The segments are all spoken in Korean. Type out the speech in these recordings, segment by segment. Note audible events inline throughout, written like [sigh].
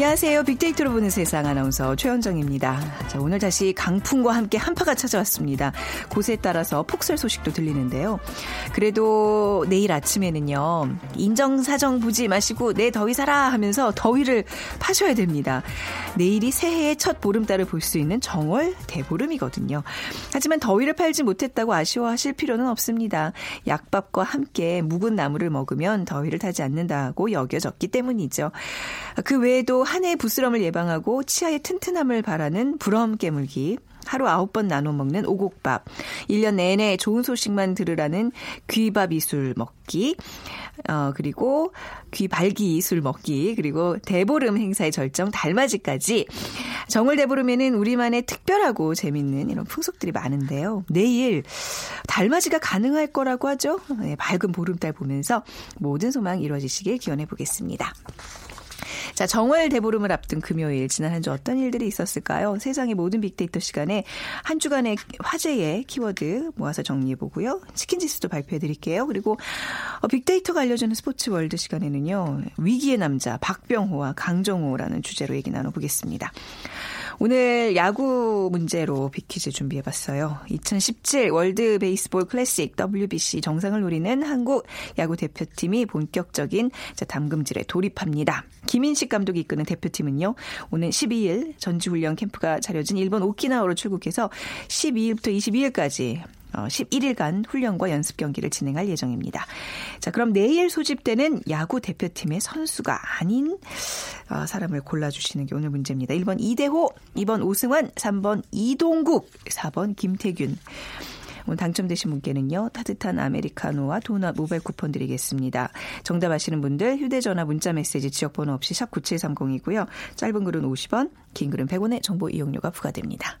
안녕하세요. 빅데이터로 보는 세상 아나운서 최현정입니다. 자, 오늘 다시 강풍과 함께 한파가 찾아왔습니다. 곳에 따라서 폭설 소식도 들리는데요. 그래도 내일 아침에는요. 인정사정 보지 마시고 내 더위 살아 하면서 더위를 파셔야 됩니다. 내일이 새해의 첫 보름달을 볼 수 있는 정월 대보름이거든요. 하지만 더위를 팔지 못했다고 아쉬워하실 필요는 없습니다. 약밥과 함께 묵은 나물을 먹으면 더위를 타지 않는다고 여겨졌기 때문이죠. 그 외에도 한 해의 부스럼을 예방하고 치아의 튼튼함을 바라는 부럼 깨물기, 하루 아홉 번 나눠 먹는 오곡밥, 1년 내내 좋은 소식만 들으라는 귀밥 이술 먹기, 어, 그리고 귀 발기 이술 먹기, 그리고 대보름 행사의 절정 달맞이까지 정월 대보름에는 우리만의 특별하고 재밌는 이런 풍속들이 많은데요. 내일 달맞이가 가능할 거라고 하죠. 네, 밝은 보름달 보면서 모든 소망 이루어지시길 기원해 보겠습니다. 자, 정월 대보름을 앞둔 금요일 지난 한 주 어떤 일들이 있었을까요? 세상의 모든 빅데이터 시간에 한 주간의 화제의 키워드 모아서 정리해 보고요. 치킨 지수도 발표해 드릴게요. 그리고 어, 빅데이터가 알려주는 스포츠 월드 시간에는요. 위기의 남자 박병호와 강정호라는 주제로 얘기 나눠 보겠습니다. 오늘 야구 문제로 빅퀴즈 준비해봤어요. 2017 월드 베이스볼 클래식 WBC 정상을 노리는 한국 야구 대표팀이 본격적인 담금질에 돌입합니다. 김인식 감독이 이끄는 대표팀은요. 오는 12일 전지훈련 캠프가 차려진 일본 오키나와로 출국해서 12일부터 22일까지 11일간 어, 훈련과 연습 경기를 진행할 예정입니다. 자, 그럼 내일 소집되는 야구 대표팀의 선수가 아닌 어, 사람을 골라주시는 게 오늘 문제입니다. 1번 이대호, 2번 오승환, 3번 이동국, 4번 김태균. 오늘 당첨되신 분께는요, 따뜻한 아메리카노와 도넛 모바일 쿠폰 드리겠습니다. 정답 아시는 분들 휴대전화 문자 메시지 지역번호 없이 샵 9730이고요. 짧은 글은 50원, 긴 글은 100원의 정보 이용료가 부과됩니다.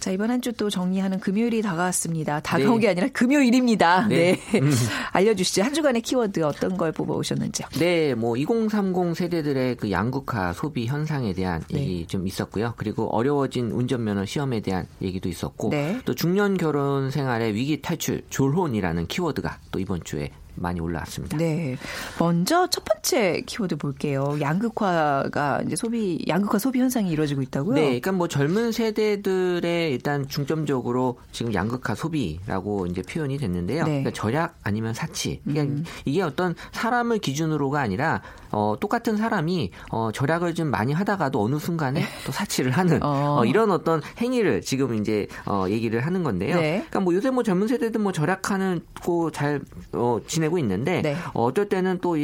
자, 이번 한 주 또 정리하는 금요일이 다가왔습니다. 다가온 네. 게 아니라 금요일입니다. 네. 네. 음. [laughs] 알려주시죠. 한 주간의 키워드 어떤 걸 뽑아오셨는지요? 네, 뭐 2030 세대들의 그 양극화 소비 현상에 대한 네. 얘기 좀 있었고요. 그리고 어려워진 운전면허 시험에 대한 얘기도 있었고 네. 또 중년 결혼 생활의 위기 탈출 졸혼이라는 키워드가 또 이번 주에 많이 올라왔습니다. 네. 먼저 첫 번째 키워드 볼게요. 양극화가 이제 소비 양극화 소비 현상이 이루어지고 있다고요? 네. 그러니까 뭐 젊은 세대들의 일단 중점적으로 지금 양극화 소비라고 이제 표현이 됐는데요. 네. 그러니까 절약 아니면 사치. 그러니까 음. 이게 어떤 사람을 기준으로가 아니라 어, 똑같은 사람이 어, 절약을 좀 많이 하다가도 어느 순간에 네. 또 사치를 하는 어. 어, 이런 어떤 행위를 지금 이제 어, 얘기를 하는 건데요. 네. 그러니까 뭐 요새 뭐 젊은 세대들 뭐 절약하는 거잘 어, 지내고 있는데 네. 어, 어떨 때는 또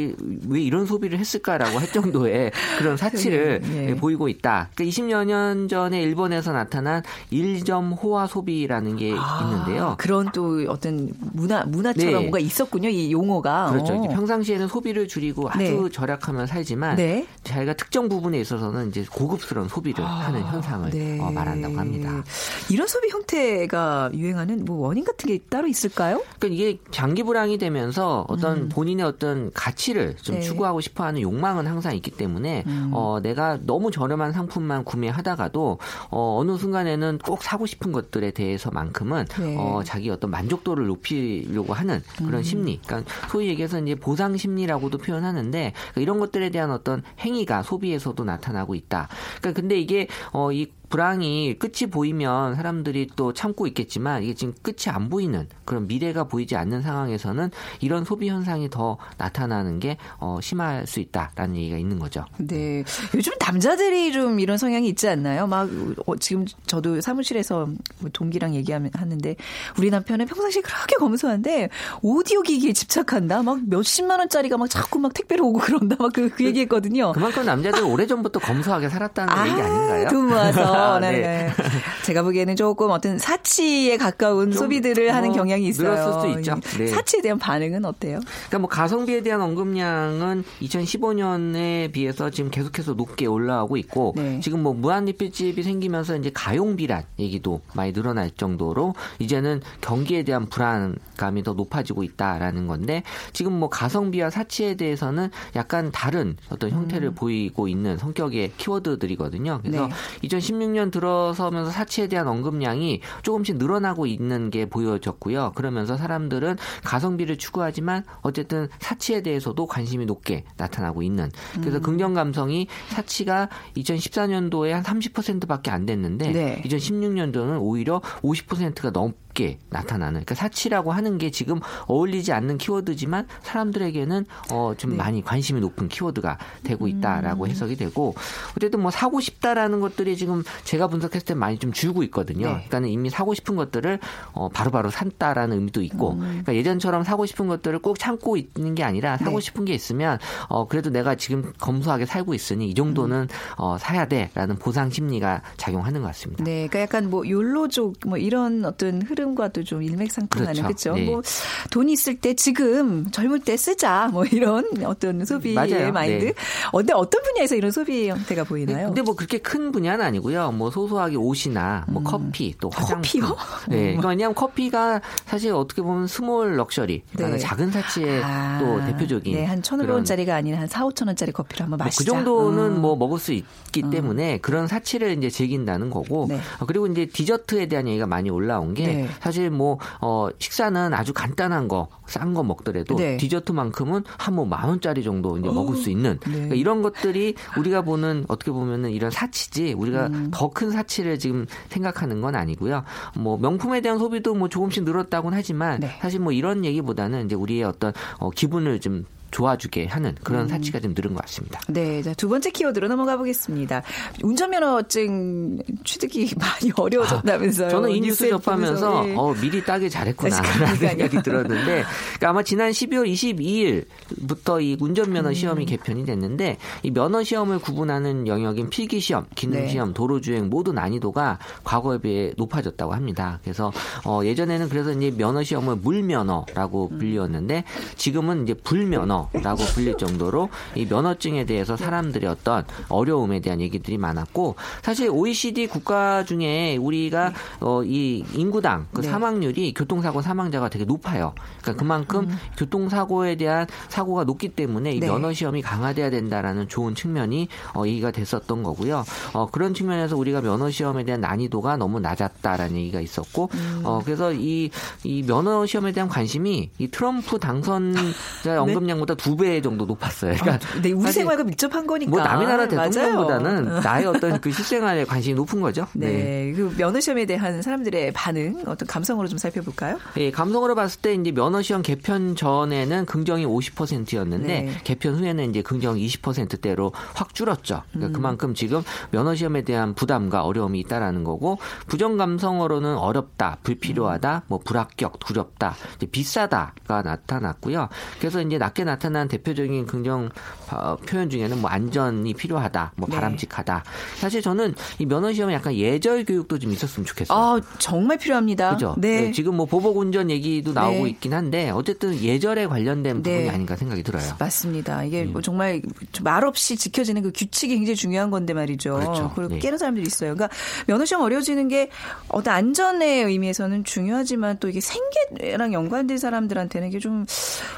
왜 이런 소비를 했을까라고 할 정도의 [laughs] 그런 사치를 네. 보이고 있다. 그러니까 20여 년 전에 일본에서 나타난 일점 호화 소비라는 게 아, 있는데요. 그런 또 어떤 문화 문화처럼 네. 뭔가 있었군요. 이 용어가. 그렇죠. 어. 평상시에는 소비를 줄이고 아주 네. 절약하면 살지만 네. 자기가 특정 부분에 있어서는 이제 고급스러운 소비를 아, 하는 현상을 네. 어, 말한다고 합니다. 이런 소비 형태가 유행하는 뭐 원인 같은 게 따로 있을까요? 그러니까 이게 장기 불황이 되면서 어떤 음. 본인의 어떤 가치를 좀 네. 추구하고 싶어하는 욕망은 항상 있기 때문에 음. 어, 내가 너무 저렴한 상품만 구매하다가도 어, 어느 순간에는 꼭 사고 싶은 것들에 대해서만큼은 네. 어, 자기 어떤 만족도를 높이려고 하는 그런 음. 심리, 그러니까 소위 얘기해서 이제 보상 심리라고도 표현하는데 그러니까 이런 것들에 대한 어떤 행위가 소비에서도 나타나고 있다. 그러니까 근데 이게 어, 이 불황이 끝이 보이면 사람들이 또 참고 있겠지만 이게 지금 끝이 안 보이는 그런 미래가 보이지 않는 상황에서는 이런 소비 현상이 더 나타나는 게 어, 심할 수 있다라는 얘기가 있는 거죠. 네. 요즘 남자들이 좀 이런 성향이 있지 않나요? 막 어, 지금 저도 사무실에서 뭐 동기랑 얘기하는데 우리 남편은 평상시에 그렇게 검소한데 오디오 기기에 집착한다. 막 몇십만 원짜리가 막 자꾸 막 택배로 오고 그런다. 막그 그 얘기했거든요. 그만큼 남자들 [laughs] 오래전부터 검소하게 살았다는 아, 얘기 아닌가요? 돈 모아서. 네. 네. [laughs] 제가 보기에는 조금 어떤 사치에 가까운 소비들을 하는 뭐 경향이 있어요. 늘었을 수 있죠. 네. 사치에 대한 반응은 어때요? 그러니까 뭐 가성비에 대한 언급량은 2015년에 비해서 지금 계속해서 높게 올라오고 있고 네. 지금 뭐 무한리필집이 생기면서 이제 가용비란 얘기도 많이 늘어날 정도로 이제는 경기에 대한 불안감이 더 높아지고 있다라는 건데 지금 뭐 가성비와 사치에 대해서는 약간 다른 어떤 형태를 음. 보이고 있는 성격의 키워드들이거든요. 그래서 네. 2016년 들어서면서 사치에 대한 언급량이 조금씩 늘어나고 있는 게 보여졌고요. 그러면서 사람들은 가성비를 추구하지만 어쨌든 사치에 대해서도 관심이 높게 나타나고 있는. 그래서 음. 긍정 감성이 사치가 2014년도에 한 30%밖에 안 됐는데 네. 2016년도는 오히려 50%가 넘 쉽게 나타나는 그러니까 사치라고 하는 게 지금 어울리지 않는 키워드지만 사람들에게는 어좀 네. 많이 관심이 높은 키워드가 되고 있다라고 음. 해석이 되고 어쨌든 뭐 사고 싶다라는 것들이 지금 제가 분석했을 때 많이 좀 줄고 있거든요. 네. 그러니까는 이미 사고 싶은 것들을 어 바로바로 산다라는 의미도 있고 음. 그러니까 예전처럼 사고 싶은 것들을 꼭 참고 있는 게 아니라 사고 네. 싶은 게 있으면 어 그래도 내가 지금 검소하게 살고 있으니 이 정도는 음. 어 사야 돼라는 보상 심리가 작용하는 것 같습니다. 네, 그러니까 약간 뭐 욜로족 뭐 이런 어떤 흐름 흐름과도 좀 일맥상통하는 그렇죠. 그렇죠? 네. 뭐돈 있을 때 지금 젊을 때 쓰자 뭐 이런 어떤 소비의 맞아요. 마인드. 네. 근데 어떤 분야에서 이런 소비 형태가 보이나요? 근데 뭐 그렇게 큰 분야는 아니고요. 뭐 소소하게 옷이나 뭐 음. 커피 또 화장품. 커피요? 네. 그러니까 왜냐하면 커피가 사실 어떻게 보면 small luxury, 그러니까 네. 작은 사치의 아. 또 대표적인. 네, 한 천오백 원짜리가 아닌 한 사, 오 천 원짜리 커피를 한번 마시자. 뭐 그 정도는 음. 뭐 먹을 수 있기 음. 때문에 그런 사치를 이제 즐긴다는 거고. 네. 그리고 이제 디저트에 대한 얘기가 많이 올라온 게 네. 사실 뭐 어, 식사는 아주 간단한 거, 싼 거 먹더라도 네. 디저트만큼은 한 뭐 만 원짜리 정도 이제 먹을 수 있는 네. 그러니까 이런 것들이 우리가 보는 어떻게 보면은 이런 사치지 우리가 음. 더 큰 사치를 지금 생각하는 건 아니고요. 뭐 명품에 대한 소비도 뭐 조금씩 늘었다고는 하지만 네. 사실 뭐 이런 얘기보다는 이제 우리의 어떤 어, 기분을 좀 좋아주게 하는 그런 음. 사치가 좀 늘은 것 같습니다. 네, 자, 두 번째 키워드로 넘어가 보겠습니다. 운전면허증 취득이 [laughs] 많이 어려워졌다면서요. 아, 저는 이 뉴스 접하면서 네. 어, 미리 따길 잘했구나라는 생각이 들었는데 그러니까 아마 지난 12월 22일부터 이 운전면허 음. 시험이 개편이 됐는데 이 면허 시험을 구분하는 영역인 필기 시험, 기능 시험, 네. 도로 주행 모두 난이도가 과거에 비해 높아졌다고 합니다. 그래서 어, 예전에는 그래서 이제 면허 시험을 물면허라고 음. 불리웠는데 지금은 이제 불면허 면허라고 불릴 정도로 이 면허증에 대해서 사람들의 어떤 어려움에 대한 얘기들이 많았고 사실 OECD 국가 중에 우리가 어, 이 인구당 그 네. 사망률이 교통사고 사망자가 되게 높아요. 그러니까 그만큼 음. 교통사고에 대한 사고가 높기 때문에 이 네. 면허 시험이 강화돼야 된다라는 좋은 측면이 어, 얘기가 됐었던 거고요. 어, 그런 측면에서 우리가 면허 시험에 대한 난이도가 너무 낮았다라는 얘기가 있었고 음. 어, 그래서 이, 이 면허 시험에 대한 관심이 이 트럼프 당선자 [laughs] 네. 언급량보다 보다 두 배 정도 높았어요. 그러니까 아, 네, 우리 생활과 밀접한 거니까. 뭐 남의 나라 대통령보다는 나의 어떤 그 실생활에 관심이 높은 거죠. [laughs] 네. 네. 그 면허 시험에 대한 사람들의 반응 어떤 감성으로 좀 살펴볼까요? 네, 감성으로 봤을 때 이제 면허 시험 개편 전에는 긍정이 50%였는데 네. 개편 후에는 이제 긍정 20%대로 확 줄었죠. 그러니까 음. 그만큼 지금 면허 시험에 대한 부담과 어려움이 있다라는 거고 부정 감성으로는 어렵다, 불필요하다, 뭐 불합격, 두렵다, 비싸다가 나타났고요. 그래서 이제 낮게 나 나타난 대표적인 긍정 어, 표현 중에는 뭐 안전이 필요하다, 뭐 네. 바람직하다. 네. 사실 저는 이 면허 시험에 약간 예절 교육도 좀 있었으면 좋겠어요. 아, 정말 필요합니다. 그죠? 네. 네. 지금 뭐 보복 운전 얘기도 나오고 네. 있긴 한데 어쨌든 예절에 관련된 부분이 네. 아닌가 생각이 들어요. 맞습니다. 이게 뭐 정말 말 없이 지켜지는 그 규칙이 굉장히 중요한 건데 말이죠. 그렇죠. 그리고 네. 깨는 사람들이 있어요. 그러니까 면허 시험 어려워지는 게 어떤 안전의 의미에서는 중요하지만 또 이게 생계랑 연관된 사람들한테는 이게 좀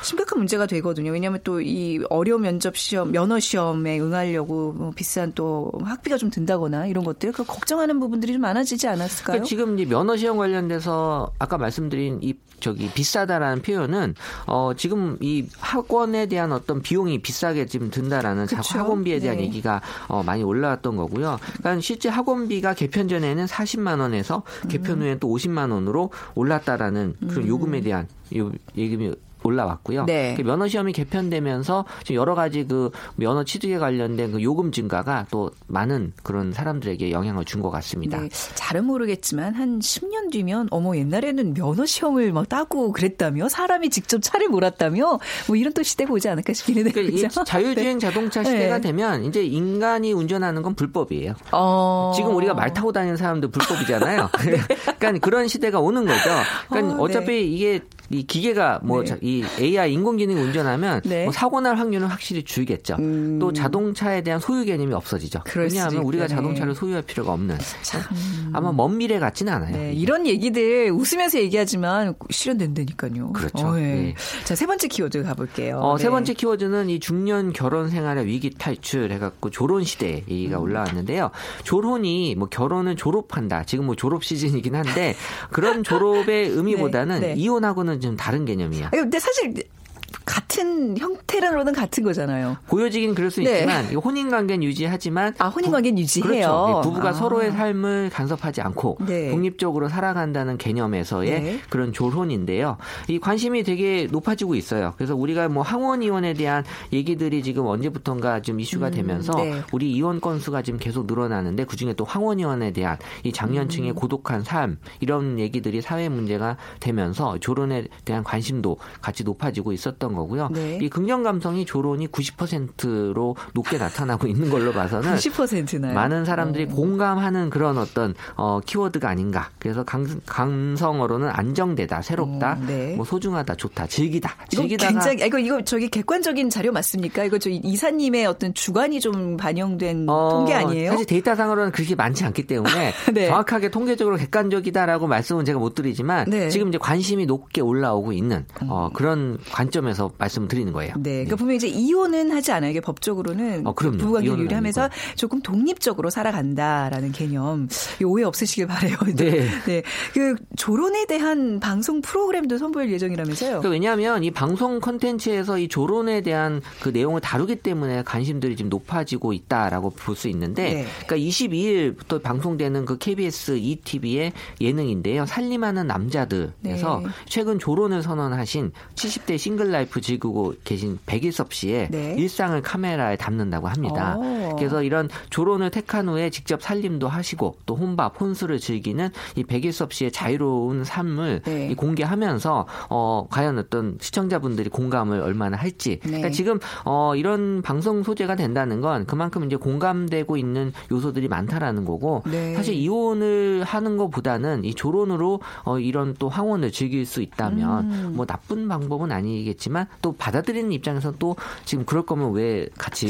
심각한 문제가 되거든요. 그러니까요. 왜냐하면 또 이 어려운 면접 시험, 면허 시험에 응하려고 뭐 비싼 또 학비가 좀 든다거나 이런 것들 그 걱정하는 부분들이 좀 많아지지 않았을까요? 그러니까 지금 이제 면허 시험 관련돼서 아까 말씀드린 이 저기 비싸다라는 표현은 어 지금 이 학원에 대한 어떤 비용이 비싸게 지금 든다라는 그쵸? 학원비에 대한 네. 얘기가 어 많이 올라왔던 거고요. 그러니까 실제 학원비가 개편 전에는 40만 원에서 개편 음. 후에는 또 50만 원으로 올랐다라는 그런 음. 요금에 대한 요 얘기 올라왔고요. 네. 그 면허 시험이 개편되면서 지금 여러 가지 그 면허 취득에 관련된 그 요금 증가가 또 많은 그런 사람들에게 영향을 준 것 같습니다. 네. 잘은 모르겠지만 한 10년 뒤면 어머 옛날에는 면허 시험을 막 따고 그랬다며 사람이 직접 차를 몰았다며 뭐 이런 또 시대 보지 않을까 싶기는 해요. 그러니까 그렇죠? 자율주행 네. 자동차 시대가 네. 되면 이제 인간이 운전하는 건 불법이에요. 어... 지금 우리가 말 타고 다니는 사람도 불법이잖아요. [laughs] 네. 그러니까 그런 시대가 오는 거죠. 그러니까 어, 네. 차피 이게 이 기계가 뭐이 네. AI 인공지능이 운전하면 네. 뭐 사고 날 확률은 확실히 줄겠죠. 음. 또 자동차에 대한 소유 개념이 없어지죠. 왜냐하면 우리가 자동차를 소유할 필요가 없는. 참. 아마 먼 미래 같지는 않아요. 네. 이런 얘기들 웃으면서 얘기하지만 실현된다니까요. 그렇죠. 어, 네. 네. 자, 세 번째 키워드 가볼게요. 어, 세 네. 번째 키워드는 이 중년 결혼 생활의 위기 탈출 해갖고 조론 시대 얘기가 음. 올라왔는데요. 조론이 뭐 결혼을 졸업한다. 지금 뭐 졸업 시즌이긴 한데 그런 [laughs] 졸업의 의미보다는 이혼하고는 좀 다른 개념이에요. 근데 사실 같은 형태로는 같은 거잖아요. 보여지긴 그럴 수 네. 있지만 혼인 관계는 유지하지만 아 혼인 관계는 유지해요. 그렇죠. 네, 부부가 아. 서로의 삶을 간섭하지 않고 네. 독립적으로 살아간다는 개념에서의 네. 그런 졸혼인데요. 이 관심이 되게 높아지고 있어요. 그래서 우리가 뭐 항원 이혼에 대한 얘기들이 지금 언제부턴가 좀 이슈가 음, 되면서 음, 우리 이혼 건수가 지금 계속 늘어나는데 그중에 또 항원 이혼에 대한 이 장년층의 음. 고독한 삶 이런 얘기들이 사회 문제가 되면서 졸혼에 대한 관심도 같이 높아지고 있었 던 거고요. 네. 이 긍정 감성이 조론이 90%로 높게 나타나고 있는 걸로 봐서는 90%나요? 많은 사람들이 오. 어. 공감하는 그런 어떤 어, 키워드가 아닌가. 그래서 감, 감성어로는 안정되다, 새롭다, 오, 어, 네. 뭐 소중하다, 좋다, 즐기다. 즐기다가 굉장히 이거 이거 저기 객관적인 자료 맞습니까? 이거 저 이사님의 어떤 주관이 좀 반영된 어, 통계 아니에요? 사실 데이터상으로는 그렇게 많지 않기 때문에 [laughs] 네. 정확하게 통계적으로 객관적이다라고 말씀은 제가 못 드리지만 네. 지금 이제 관심이 높게 올라오고 있는 어, 음. 그런 관점에 서 말씀을 드리는 거예요. 네. 그러니까 분명히 이제 이혼은 하지 않아요. 이게 법적으로는 어, 부부관계를 유리하면서 아니고. 조금 독립적으로 살아간다라는 개념. 오해 없으시길 바래요. [laughs] 네. 네. 그 조론에 대한 방송 프로그램도 선보일 예정이라면서요. 그러니까 왜냐하면 이 방송 컨텐츠에서 이 졸혼에 대한 그 내용을 다루기 때문에 관심들이 지금 높아지고 있다라고 볼 수 있는데, 네. 그러니까 22일부터 방송되는 그 KBS 2TV의 예능인데요. 살림하는 남자들에서 네. 최근 졸혼을 선언하신 70대 single life 즐기고 계신 백일섭 씨의 네. 일상을 카메라에 담는다고 합니다. 오. 그래서 이런 졸혼을 택한 후에 직접 살림도 하시고 또 혼밥, 혼술을 즐기는 이 백일섭 씨의 자유로운 삶을 네. 공개하면서 어 과연 어떤 시청자분들이 공감을 얼마나 할지. 네. 그러니까 지금 어 이런 방송 소재가 된다는 건 그만큼 이제 공감되고 있는 요소들이 많다라는 거고 네. 사실 이혼을 하는 것보다는 이 조론으로 어 이런 또 황혼을 즐길 수 있다면 음. 뭐 나쁜 방법은 아니겠지만 또 받아들이는 입장에서 또 지금 그럴 거면 왜 같이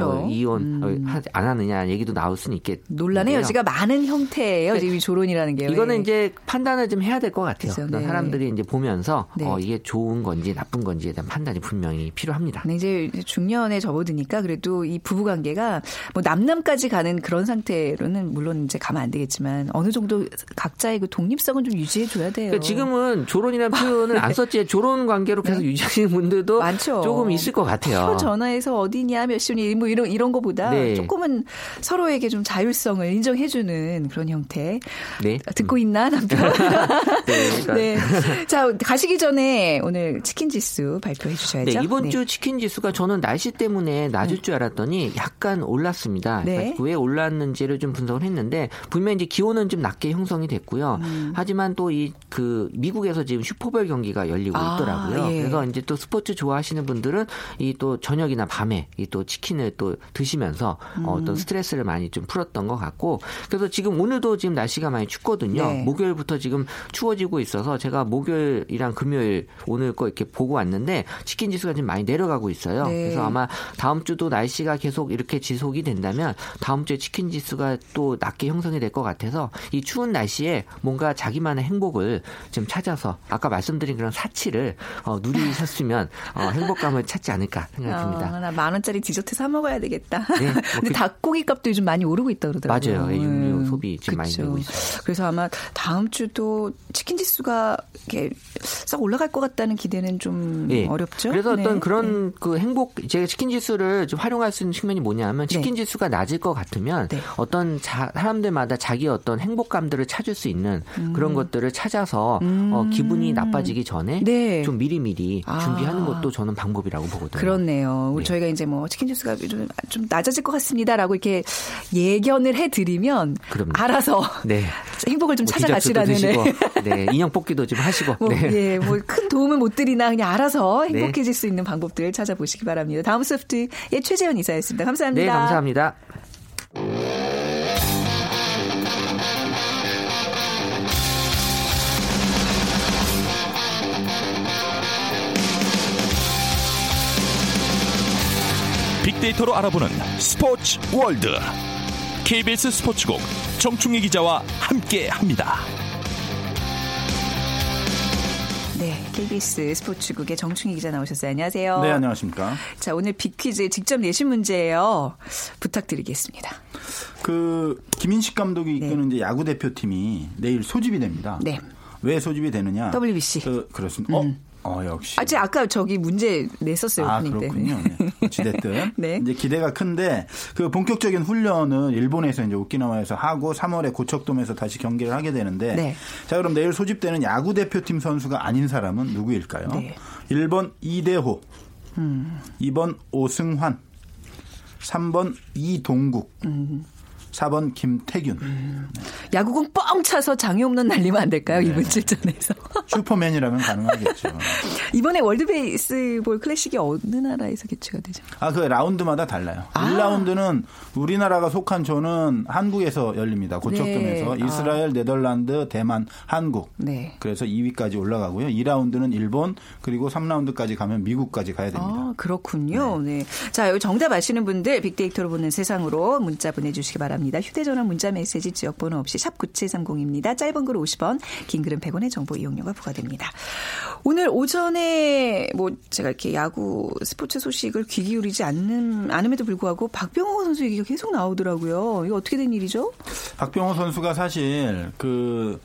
어, 이혼 음. 안 하느냐 얘기도 나올 수는 있겠. 논란의 여지가 많은 형태예요. 네. 지금 이 조론이라는 게. 이거는 이제 판단을 좀 해야 될 것 같아요. 그렇죠. 네. 사람들이 이제 보면서 네. 어, 이게 좋은 건지 나쁜 건지에 대한 판단이 분명히 필요합니다. 네, 이제 중년에 접어드니까 그래도 이 부부 관계가 뭐 남남까지 가는 그런 상태로는 물론 이제 가면 안 되겠지만 어느 정도 각자의 그 독립성은 좀 유지해 줘야 돼요. 그러니까 지금은 조론이라는 표현을 [laughs] 안 썼지 조론 관계로 계속 네. 유지하시 는 분들도 많죠. 조금 있을 것 같아요. 전화해서 어디냐 몇 시니 뭐 이런 이런 거보다 네. 조금은 서로에게 좀 자율성을 인정해주는 그런 형태. 네. 듣고 있나 남편? [laughs] 네, 그러니까. 네. 자 가시기 전에 오늘 치킨 지수 발표해 주셔야죠. 네, 이번 네. 주 치킨 지수가 저는 날씨 때문에 낮을 네. 줄 알았더니 약간 올랐습니다. 네. 그러니까 왜 올랐는지를 좀 분석을 했는데 분명 이제 기온은 좀 낮게 형성이 됐고요. 음. 하지만 또 이 그 미국에서 지금 슈퍼볼 경기가 열리고 아, 있더라고요. 예. 그래서 이제 또 스포츠 좋아하시는 분들은 이 또 저녁이나 밤에 이 또 치킨을 또 드시면서 음. 어떤 스트레스를 많이 좀 풀었던 것 같고 그래서 지금 오늘도 지금 날씨가 많이 춥거든요. 네. 목요일부터 지금 추워지고 있어서 제가 목요일이랑 금요일 오늘 거 이렇게 보고 왔는데 치킨 지수가 지금 많이 내려가고 있어요. 네. 그래서 아마 다음 주도 날씨가 계속 이렇게 지속이 된다면 다음 주에 치킨 지수가 또 낮게 형성이 될 것 같아서 이 추운 날씨에 뭔가 자기만의 행복을 좀 찾아서 아까 말씀드린 그런 사치를 어, 누리셨 으면 어, [laughs] 행복감을 찾지 않을까 생각합니다. 어, 나만 원짜리 디저트 사 먹어야 되겠다. 네, 뭐 근데 그, 닭고기 값도 요즘 많이 오르고 있다 그러더라고요. 맞아요. 육류 음, 소비 지금 많이 늘고 있어요. 그래서 아마 다음 주도 치킨 지수가 이렇게 싹 올라갈 것 같다는 기대는 좀 네. 어렵죠. 그래서 어떤 네. 그런 네. 그 행복 제가 치킨 지수를 좀 활용할 수 있는 측면이 뭐냐면 네. 치킨 지수가 낮을 것 같으면 네. 어떤 자, 사람들마다 자기 어떤 행복감들을 찾을 수 있는 음. 그런 것들을 찾아서 음. 어, 기분이 나빠지기 전에 네. 좀 미리미리 아. 준비하는 것도 저는 방법이라고 보거든요. 그렇네요. 네. 저희가 이제 뭐 치킨 좀, 좀 낮아질 것 같습니다라고 이렇게 예견을 해드리면 그럼요. 알아서 네. [laughs] 행복을 좀 뭐 찾아가시라는 [laughs] 네. 인형 뽑기도 좀 하시고 뭐, 네. 예, 뭐큰 도움을 못 드리나 그냥 알아서 네. 행복해질 수 있는 방법들 찾아보시기 바랍니다. 다음 소프트의 최재현 이사였습니다. 감사합니다. 네, 감사합니다. 빅데이터로 알아보는 스포츠 월드. KBS 스포츠국 정충희 기자와 함께합니다. 네, KBS 스포츠국의 정충희 기자 나오셨어요. 안녕하세요. 네, 안녕하십니까. 자, 오늘 빅퀴즈 직접 내신 문제예요. 부탁드리겠습니다. 그 김인식 감독이 네. 이끄는 네. 이제 야구 대표팀이 내일 소집이 됩니다. 네. 왜 소집이 되느냐? WBC. 그, 그렇습니다. 어? 음. 어, 역시. 아, 제 아까 저기 문제 냈었어요. 아, 그렇군요. 네. 어찌됐든. [laughs] 네. 이제 기대가 큰데 그 본격적인 훈련은 일본에서 이제 오키나와에서 하고 3월에 고척돔에서 다시 경기를 하게 되는데 네. 자, 그럼 내일 소집되는 야구 대표팀 선수가 아닌 사람은 누구일까요? 네. 1번 이대호. 음. 2번 오승환. 3번 이동국. 음. 4번 김태균. 음. 야구공 뻥 차서 장애 없는 날리면 안 될까요? 네. 이번 출전에서. [laughs] 슈퍼맨이라면 가능하겠죠. 이번에 월드 베이스볼 클래식이 어느 나라에서 개최가 되죠? 아, 그 라운드마다 달라요. 아. 1라운드는 우리나라가 속한 조는 한국에서 열립니다. 고척돔에서 네. 이스라엘, 아. 네덜란드, 대만, 한국. 네. 그래서 2위까지 올라가고요. 2라운드는 일본 그리고 3라운드까지 가면 미국까지 가야 됩니다. 아, 그렇군요. 네. 네. 자, 여기 정답 아시는 분들 빅데이터로 보는 세상으로 문자 보내주시기 바랍니다. 바랍니다. 휴대전화 문자메시지 지역번호 없이 샵 9730입니다. 짧은 글 50원, 긴 글은 100원의 정보 이용료가 부과됩니다. 오늘 오전에 뭐 제가 이렇게 야구 스포츠 소식을 귀 기울이지 않는, 않음에도 불구하고 박병호 선수 얘기가 계속 나오더라고요. 이거 어떻게 된 일이죠? 박병호 선수가 사실 그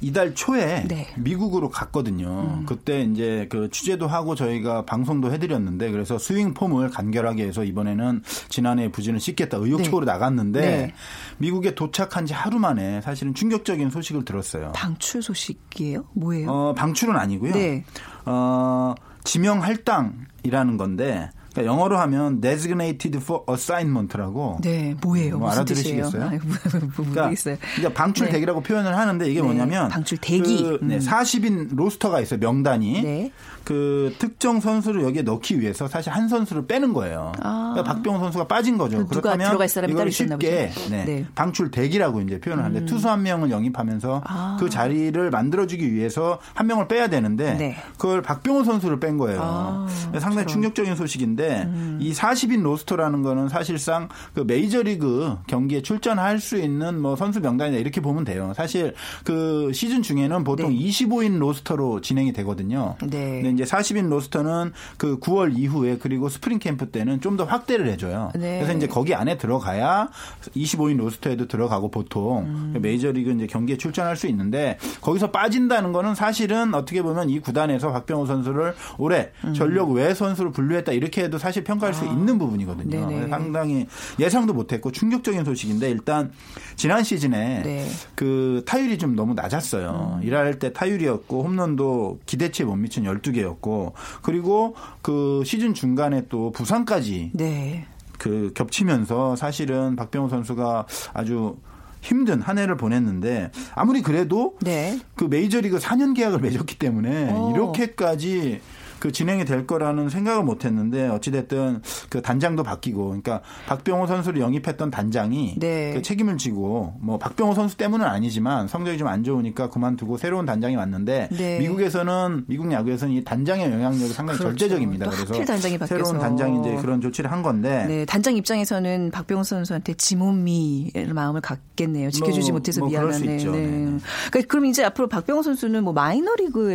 이달 초에 네. 미국으로 갔거든요. 음. 그때 이제 그 취재도 하고 저희가 방송도 해드렸는데 그래서 스윙 폼을 간결하게 해서 이번에는 지난해 부진을 씻겠다 의욕적으로 네. 나갔는데 네. 미국에 도착한 지 하루 만에 사실은 충격적인 소식을 들었어요. 방출 소식이에요? 뭐예요? 어, 방출은 아니고요. 네. 어, 지명 할당이라는 건데 그러니까 영어로 하면 designated for assignment라고. 네, 뭐예요? 뭐 알아들으시겠어요? 아, 그러니까, 그러니까 방출 대기라고 네. 표현을 하는데 이게 네, 뭐냐면 방출 대기. 그, 네, 40인 음. 로스터가 있어요. 명단이. 네. 그 특정 선수를 여기에 넣기 위해서 사실 한 선수를 빼는 거예요. 아. 그러니까 박병호 선수가 빠진 거죠. 그 그렇다면 들어갈 사람이 이걸 쉽게 네, 네. 방출 대기라고 이제 표현을 하는데 음. 투수 한 명을 영입하면서 아. 그 자리를 만들어주기 위해서 한 명을 빼야 되는데 네. 그걸 박병호 선수를 뺀 거예요. 아. 상당히. 충격적인 소식인데 음. 이 40인 로스터라는 거는 사실상 그 메이저리그 경기에 출전할 수 있는 뭐 선수 명단이다 이렇게 보면 돼요. 사실 그 시즌 중에는 보통 네. 25인 로스터로 진행이 되거든요. 네. 이제 40인 로스터는 그 9월 이후에 그리고 스프링 캠프 때는 좀 더 확대를 해줘요. 네. 그래서 이제 거기 안에 들어가야 25인 로스터에도 들어가고 보통 음. 메이저리그 이제 경기에 출전할 수 있는데 거기서 빠진다는 거는 사실은 어떻게 보면 이 구단에서 박병호 선수를 올해 음. 전력 외 선수로 분류했다 이렇게 해도 사실 평가할 수 아. 있는 부분이거든요. 네네. 상당히 예상도 못했고 충격적인 소식인데 일단 지난 시즌에 네. 그 타율이 좀 너무 낮았어요. 음. 일할 때 타율이었고 홈런도 기대치에 못 미친 12개 였고 그리고 그 시즌 중간에 또 부상까지 네. 그 겹치면서 사실은 박병호 선수가 아주 힘든 한 해를 보냈는데 아무리 그래도 네. 그 메이저리그 4년 계약을 맺었기 때문에 오. 어. 이렇게까지 그그 진행이 될 거라는 생각을 못 했는데 어찌됐든 그 단장도 바뀌고 그러니까 박병호 선수를 영입했던 단장이 네. 그 책임을 지고 뭐 박병호 선수 때문은 아니지만 성적이 좀 안 좋으니까 그만두고 새로운 단장이 왔는데 네. 미국에서는 미국 야구에서는 이 단장의 영향력이 상당히 그렇죠. 절대적입니다. 그래서 단장이 새로운 단장이 이제 그런 조치를 한 건데 네, 단장 입장에서는 박병호 선수한테 지몬미의 마음을 갖겠네요. 지켜주지 뭐, 못해서 뭐 미안하네. 네. 네. 그러니까 그럼 이제 앞으로 박병호 선수는 뭐 마이너리그로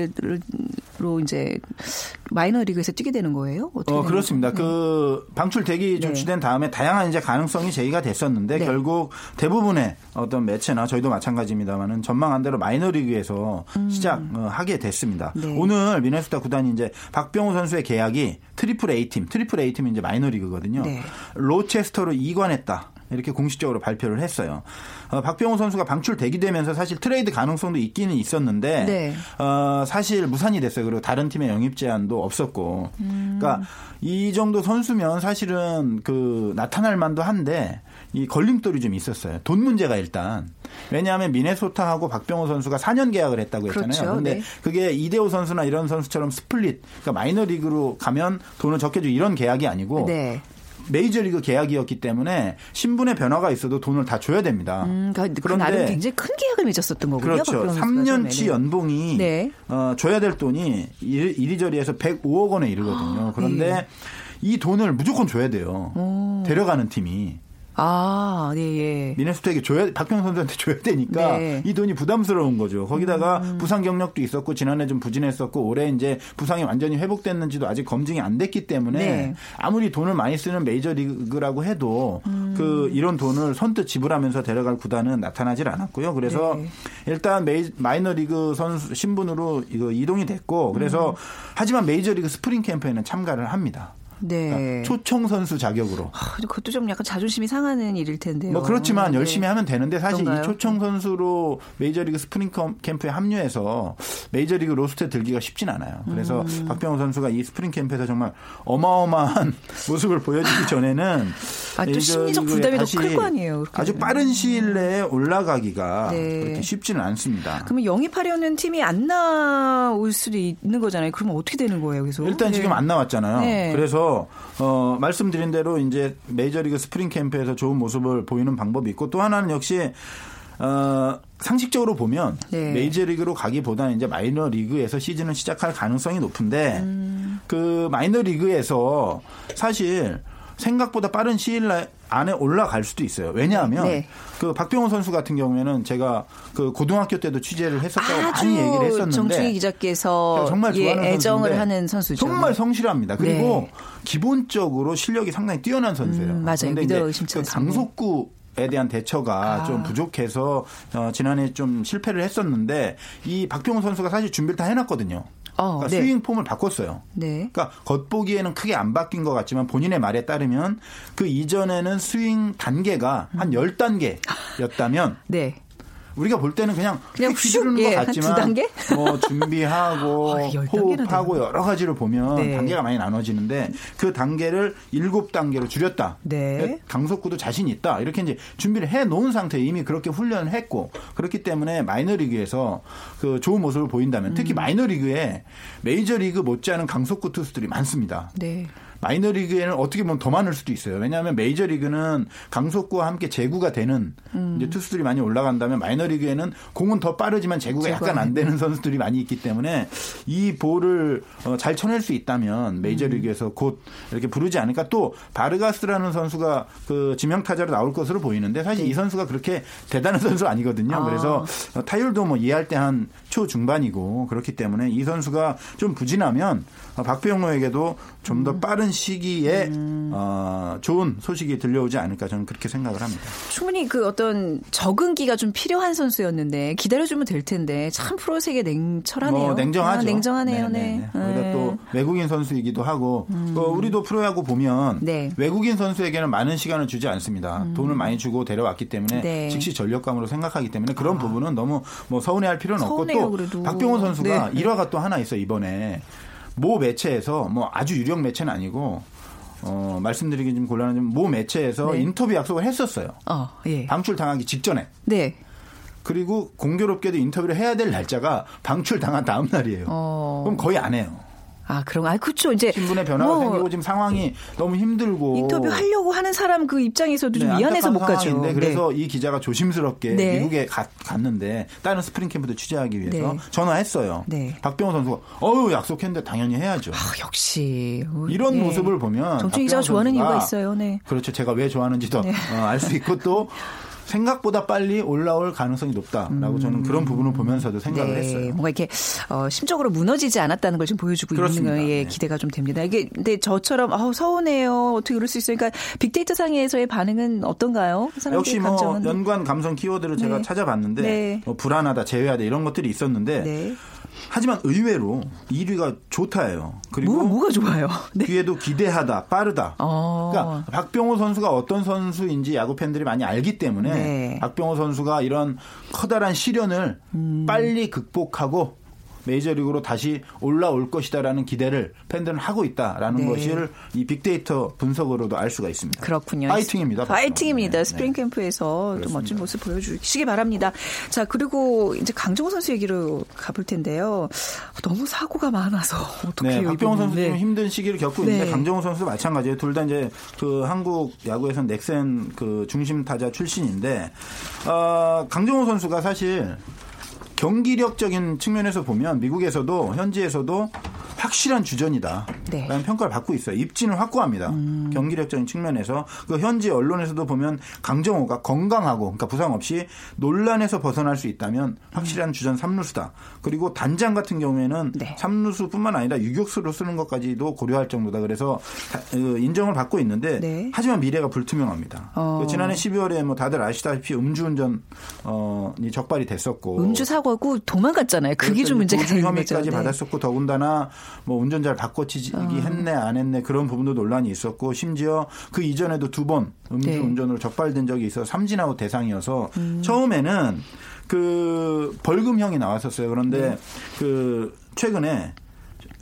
이제 마이너리그에서 뛰게 되는 거예요? 어, 그렇습니다. 네. 그 방출대기 네. 조치된 다음에 다양한 이제 가능성이 제기가 됐었는데 네. 결국 대부분의 어떤 매체나 저희도 마찬가지입니다만은 전망한 대로 마이너리그에서 음. 시작하게 됐습니다. 네. 오늘 미네소타 구단이 이제 박병호 선수의 계약이 트리플 A 팀, 트리플 A 팀이 이제 마이너리그거든요. 네. 로체스터로 이관했다. 이렇게 공식적으로 발표를 했어요. 어, 박병호 선수가 방출대기 되면서 사실 트레이드 가능성도 있기는 있었는데 네. 어, 사실 무산이 됐어요. 그리고 다른 팀의 영입 제안도 없었고. 음. 그러니까 이 정도 선수면 사실은 그 나타날 만도 한데 이 걸림돌이 좀 있었어요. 돈 문제가 일단. 왜냐하면 미네소타하고 박병호 선수가 4년 계약을 했다고 했잖아요. 그렇죠. 그런데 네. 그게 이대호 선수나 이런 선수처럼 split, 그러니까 마이너리그로 가면 돈을 적게 주고 이런 계약이 아니고 네. 메이저리그 계약이었기 때문에 신분의 변화가 있어도 돈을 다 줘야 됩니다. 음, 그러니까 그 그런데 나름 굉장히 큰 계약을 맺었었던 거군요. 그렇죠. 3년치 연봉이 네. 어, 줘야 될 돈이 이리 저리해서 105억 원에 이르거든요. 아, 그런데 네. 이 돈을 무조건 줘야 돼요. 오. 데려가는 팀이. 아, 네, 예. 미네소타에게 줘야, 박병호 선수한테 줘야 되니까 네. 이 돈이 부담스러운 거죠. 거기다가 음. 부상 경력도 있었고 지난해 좀 부진했었고 올해 이제 부상이 완전히 회복됐는지도 아직 검증이 안 됐기 때문에 네. 아무리 돈을 많이 쓰는 메이저 리그라고 해도 음. 그 이런 돈을 선뜻 지불하면서 데려갈 구단은 나타나질 않았고요. 그래서 네. 일단 메이, 마이너 리그 선수 신분으로 이거 이동이 됐고 그래서 음. 하지만 메이저 리그 스프링 캠프에는 참가를 합니다. 네. 그러니까 초청 선수 자격으로. 아, 그것도 좀 약간 자존심이 상하는 일일 텐데요. 뭐 그렇지만 네. 열심히 하면 되는데 사실 그런가요? 이 초청 선수로 메이저리그 스프링 캠프에 합류해서 메이저리그 로스터에 들기가 쉽진 않아요. 그래서 음. 박병호 선수가 이 스프링 캠프에서 정말 어마어마한 [laughs] 모습을 보여주기 전에는 아, 또 심리적 부담이 더 클 거 아니에요. 아주 빠른 시일 내에 올라가기가 네. 그렇게 쉽지는 않습니다. 그러면 영입하려는 팀이 안 나올 수도 있는 거잖아요. 그러면 어떻게 되는 거예요, 계속? 일단 네. 지금 안 나왔잖아요. 네. 그래서 어, 말씀드린 대로 이제 메이저리그 스프링 캠프에서 좋은 모습을 보이는 방법이 있고 또 하나는 역시 어, 상식적으로 보면 네. 메이저리그로 가기보다는 이제 마이너리그에서 시즌을 시작할 가능성이 높은데 음. 그 마이너리그에서 사실 생각보다 빠른 시일 안에 올라갈 수도 있어요. 왜냐하면 네. 그 박병호 선수 같은 경우에는 제가 그 고등학교 때도 취재를 했었다고 많이 얘기를 했었는데 정충희 기자께서 정말 좋아하는 예, 애정을 하는 선수죠. 정말 성실합니다. 그리고 네. 기본적으로 실력이 상당히 뛰어난 선수예요. 음, 맞아요. 믿어 의심치 그 강속구 에 대한 대처가 아. 좀 부족해서 어, 지난해 좀 실패를 했었는데 이 박병호 선수가 사실 준비를 다 해놨거든요. 어, 그러니까 네. 스윙 폼을 바꿨어요. 네. 그러니까 겉보기에는 크게 안 바뀐 것 같지만 본인의 말에 따르면 그 이전에는 스윙 단계가 한 10단계였다면 음. 네. 우리가 볼 때는 그냥 그냥 휘두르는 예, 것 같지만 뭐 준비하고 [laughs] 어, 호흡하고 여러 가지를 보면 네. 단계가 많이 나눠지는데 그 단계를 일곱 단계로 줄였다. 네. 강속구도 자신 있다. 이렇게 이제 준비를 해 놓은 상태에 이미 그렇게 훈련을 했고 그렇기 때문에 마이너리그에서 그 좋은 모습을 보인다면 특히 음. 마이너리그에 메이저리그 못지않은 강속구 투수들이 많습니다. 네. 마이너리그에는 어떻게 보면 더 많을 수도 있어요. 왜냐하면 메이저리그는 강속구와 함께 제구가 되는 음. 이제 투수들이 많이 올라간다면 마이너리그에는 공은 더 빠르지만 제구가 약간 안 되는 선수들이 많이 있기 때문에 이 볼을 어, 잘 쳐낼 수 있다면 메이저리그에서 음. 곧 이렇게 부르지 않을까. 또 바르가스라는 선수가 그 지명 타자로 나올 것으로 보이는데 사실 네. 이 선수가 그렇게 대단한 선수 아니거든요. 아. 그래서 타율도 뭐 이해할 때 한 초 중반이고 그렇기 때문에 이 선수가 좀 부진하면 박병호에게도 좀 더 빠른 시기에 음. 어, 좋은 소식이 들려오지 않을까 저는 그렇게 생각을 합니다. 충분히 그 어떤 적응기가 좀 필요한 선수였는데 기다려주면 될 텐데 참 프로 세계 냉철하네요. 뭐 냉정하죠. 아, 냉정하네요. 네. 거기다 네. 또 외국인 선수이기도 하고 음. 그 우리도 프로야구 보면 네. 외국인 선수에게는 많은 시간을 주지 않습니다. 음. 돈을 많이 주고 데려왔기 때문에 네. 즉시 전력감으로 생각하기 때문에 그런 아. 부분은 너무 뭐 서운해할 필요는 서운해 또 그래도. 박병호 선수가 네. 일화가 또 하나 있어 이번에 모 매체에서 뭐 아주 유력 매체는 아니고 어, 말씀드리기 좀 곤란하지만 모 매체에서 네. 인터뷰 약속을 했었어요. 어, 예. 방출 당하기 직전에. 네. 그리고 공교롭게도 인터뷰를 해야 될 날짜가 방출 당한 다음 날이에요. 어. 그럼 거의 안 해요. 아, 그런, 아, 그쵸. 이제. 신분의 변화가 뭐 생기고 지금 상황이 너무 힘들고. 인터뷰 하려고 하는 사람 그 입장에서도 좀 네, 미안해서 못 가죠. 그래서 네. 이 기자가 조심스럽게 네. 미국에 가, 갔는데 다른 스프링 캠프도 취재하기 위해서 네. 전화했어요. 네. 박병호 선수가 어유 약속했는데 당연히 해야죠. 아, 역시. 이런 네. 모습을 보면 정충 기자가 좋아하는 이유가 있어요. 네. 그렇죠. 제가 왜 좋아하는지도 네. 어, 알수 있고 또 [laughs] 생각보다 빨리 올라올 가능성이 높다라고 저는 음. 그런 부분을 보면서도 생각을 네. 했어요. 뭔가 이렇게 어, 심적으로 무너지지 않았다는 걸좀 보여주고 그렇습니다. 있는 거에 네. 기대가 좀 됩니다. 이게 근데 저처럼 아 서운해요. 어떻게 그럴 수 있어요? 그러니까 빅데이터 상에서의 반응은 어떤가요? 역시 뭐 감정은? 연관 감성 키워드를 제가 네. 찾아봤는데 네. 뭐 불안하다, 제외하다 이런 것들이 있었는데 네. 하지만 의외로 1위가 좋다예요. 그리고 뭐, 뭐가 좋아요? [laughs] 네. 뒤에도 기대하다, 빠르다. 어. 그러니까 박병호 선수가 어떤 선수인지 야구 팬들이 많이 알기 때문에 네. 박병호 선수가 이런 커다란 시련을 음. 빨리 극복하고 메이저리그로 다시 올라올 것이다라는 기대를 팬들은 하고 있다라는 네. 것을 이 빅데이터 분석으로도 알 수가 있습니다. 그렇군요. 파이팅입니다. 파이팅입니다. 네. 스프링 캠프에서 네. 또 멋진 모습 보여주시기 바랍니다. 자 그리고 이제 강정호 선수 얘기로 가볼 텐데요. 너무 사고가 많아서 어떻게 네, 박병호 선수 네. 좀 힘든 시기를 겪고 있는데 네. 강정호 선수도 마찬가지예요. 둘 다 이제 그 한국 야구에서 넥센 그 중심 타자 출신인데 어, 강정호 선수가 사실 경기력적인 측면에서 보면 미국에서도 현지에서도 확실한 주전이다. 네. 라는 평가를 받고 있어요. 입지는 확고합니다. 음. 경기력적인 측면에서 그 현지 언론에서도 보면 강정호가 건강하고 그러니까 부상 없이 논란에서 벗어날 수 있다면 확실한 음. 주전 3루수다. 그리고 단장 같은 경우에는 네. 3루수뿐만 아니라 유격수로 쓰는 것까지도 고려할 정도다. 그래서 그 인정을 받고 있는데 네. 하지만 미래가 불투명합니다. 어. 그 지난해 12월에 뭐 다들 아시다시피 음주운전이 적발이 됐었고 음주 사고고 도망갔잖아요. 그게 좀 문제가 되는 거죠. 혐의까지 네. 받았었고 더군다나 뭐 운전자를 바꿔치기 어. 했네 안 했네 그런 부분도 논란이 있었고 심지어 그 이전에도 두 번 음주 네. 운전으로 적발된 적이 있어 삼진아웃 대상이어서 음. 처음에는 그 벌금형이 나왔었어요. 그런데 네. 그 최근에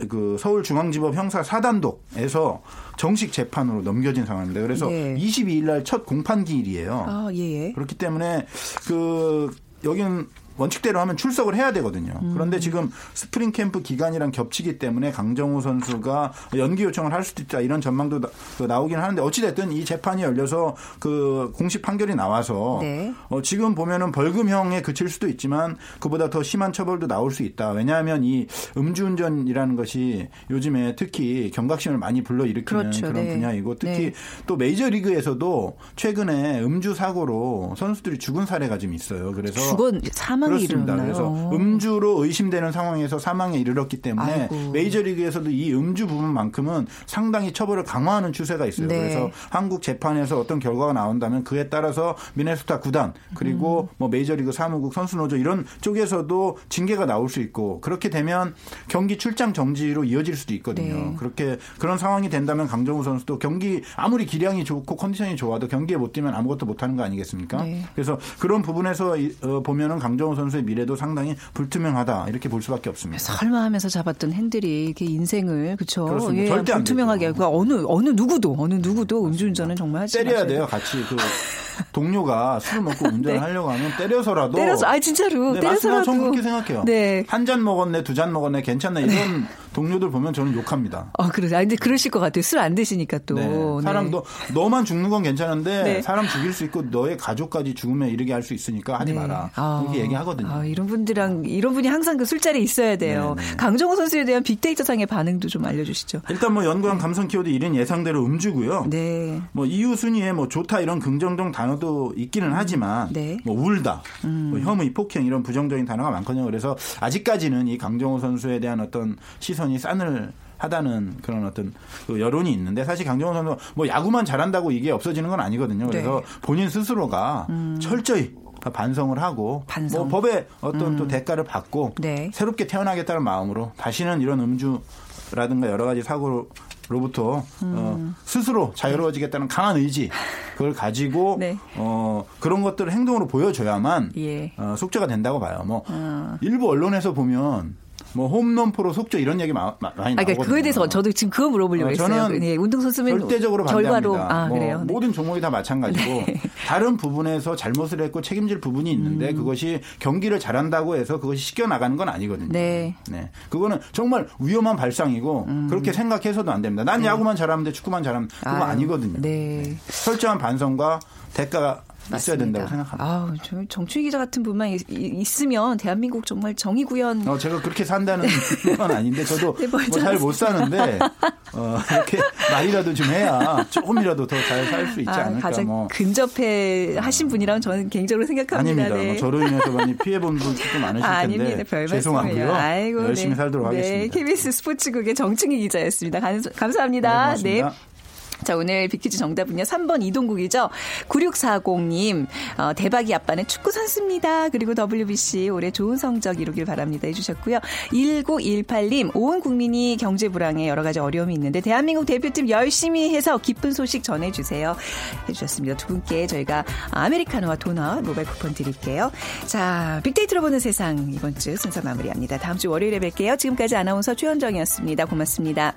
그 서울중앙지법 형사 4단독에서 정식 재판으로 넘겨진 상황입니다. 그래서 네. 22일 날 첫 공판 기일이에요. 아, 예, 예. 그렇기 때문에 그 여기는 원칙대로 하면 출석을 해야 되거든요. 음. 그런데 지금 스프링 캠프 기간이랑 겹치기 때문에 강정호 선수가 연기 요청을 할 수도 있다 이런 전망도 그 나, 오긴 하는데 어찌됐든 이 재판이 열려서 그 공식 판결이 나와서 네. 어, 지금 보면은 벌금형에 그칠 수도 있지만 그보다 더 심한 처벌도 나올 수 있다. 왜냐하면 이 음주운전이라는 것이 요즘에 특히 경각심을 많이 불러일으키는 그렇죠. 그런 네. 분야이고 특히 네. 또 메이저리그에서도 최근에 음주 사고로 선수들이 죽은 사례가 좀 있어요. 그래서 죽은 사망 그렇습니다. 이르렀나요? 그래서 음주로 의심되는 상황에서 사망에 이르렀기 때문에 아이고. 메이저리그에서도 이 음주 부분만큼은 상당히 처벌을 강화하는 추세가 있어요. 네. 그래서 한국 재판에서 어떤 결과가 나온다면 그에 따라서 미네소타 구단 그리고 음. 뭐 메이저리그 사무국 선수노조 이런 쪽에서도 징계가 나올 수 있고 그렇게 되면 경기 출장 정지로 이어질 수도 있거든요. 네. 그렇게 그런 상황이 된다면 강정우 선수도 경기 아무리 기량이 좋고 컨디션이 좋아도 경기에 못 뛰면 아무것도 못 하는 거 아니겠습니까? 네. 그래서 그런 부분에서 어, 보면은 강정우 선수의 미래도 상당히 불투명하다 이렇게 볼 수밖에 없습니다. 설마 하면서 잡았던 핸들이 이렇게 인생을 그렇죠. 예, 절대 불투명하게 그러니까 어느 어느 누구도 어느 누구도 음주운전은 정말 하지 때려야 돼요. 같이 그 동료가 술을 먹고 [laughs] 운전을 네. 하려고 하면 때려서라도 때려서 아 진짜로 네, 때려서라도 저는 그렇게 생각해요. 네. 한 잔 먹었네, 두 잔 먹었네, 괜찮네 이런 네. 동료들 보면 저는 욕합니다. 아 그래, 아 근데 그러실 것 같아요. 술 안 드시니까 또 네. 사람 너 너만 죽는 건 괜찮은데 네. 사람 죽일 수 있고 너의 가족까지 죽으면 이르게 할 수 있으니까 하지 네. 마라 아. 이렇게 얘기하거든요. 아, 이런 분들랑 이런 분이 항상 그 술자리에 있어야 돼요. 강정호 선수에 대한 빅데이터 상의 반응도 좀 알려주시죠. 일단 뭐 연관 감성 키워드 1인 예상대로 음주고요. 네. 뭐 이유 순위에 뭐 좋다 이런 긍정적 단어도 있기는 있기는 하지만 네. 뭐 울다, 음. 뭐 혐의, 폭행 이런 부정적인 단어가 많거든요. 그래서 아직까지는 이 강정호 선수에 대한 어떤 시선 이 싸늘 하다는 그런 어떤 그 여론이 있는데 사실 강정호 선수 뭐 야구만 잘한다고 이게 없어지는 건 아니거든요. 그래서 네. 본인 스스로가 음. 철저히 반성을 하고 반성. 뭐 법에 어떤 음. 또 대가를 받고 네. 새롭게 태어나겠다는 마음으로 다시는 이런 음주라든가 여러 가지 사고로 로부터 음. 어, 스스로 자유로워지겠다는 강한 의지 그걸 가지고 [laughs] 네. 어, 그런 것들을 행동으로 보여줘야만 예. 어, 속죄가 된다고 봐요. 뭐 어. 일부 언론에서 보면 뭐 홈런포로 속죠 이런 얘기 마, 마, 많이 나오거든요. 아, 그러니까 그거에 대해서 저도 지금 그거 물어보려고 어, 했어요. 저는 네, 운동 선수면 절대적으로 결과로 아, 뭐 그래요. 네. 모든 종목이 다 마찬가지고 [laughs] 네. 다른 부분에서 잘못을 했고 책임질 부분이 있는데 음. 그것이 경기를 잘한다고 해서 그것이 씻겨 나가는 건 아니거든요. 네. 네. 그거는 정말 위험한 발상이고 음. 그렇게 생각해서도 안 됩니다. 난 네. 야구만 잘하면 돼, 축구만 잘하면 그거 아, 아니거든요. 네. 설정한 반성과 대가가 있어야 된다고 생각합니다. 아, 저 정춘희 기자 같은 분만 있, 으면 대한민국 정말 정의 구현. 어, 제가 그렇게 산다는 건 아닌데 저도 [laughs] 네, 뭐잘 못 사는데 어, 이렇게 말이라도 좀 해야 조금이라도 더 잘 살 수 있지 아, 않을까. 가장 뭐. 근접해 하신 분이라고 저는 개인적으로 생각합니다. 아닙니다. 뭐 네. 뭐 저로 인해서 많이 피해 본 분도 많으실 아, 텐데 아닙니다. 별 죄송하고요. 아이고, 열심히 네. 살도록 네, 하겠습니다. KBS 스포츠국의 정충희 기자였습니다. 감 사합니다. 네, 자, 오늘 비키즈 정답은요. 3번 이동국이죠. 9640님, 어, 대박이 아빠는 축구 선수입니다. 그리고 WBC 올해 좋은 성적 이루길 바랍니다. 해주셨고요. 1918님, 온 국민이 경제 불황에 여러 가지 어려움이 있는데 대한민국 대표팀 열심히 해서 기쁜 소식 전해주세요. 해주셨습니다. 두 분께 저희가 아메리카노와 도넛 모바일 쿠폰 드릴게요. 자, 빅데이터로 보는 세상 이번 주 순서 마무리합니다. 다음 주 월요일에 뵐게요. 지금까지 아나운서 최현정이었습니다. 고맙습니다.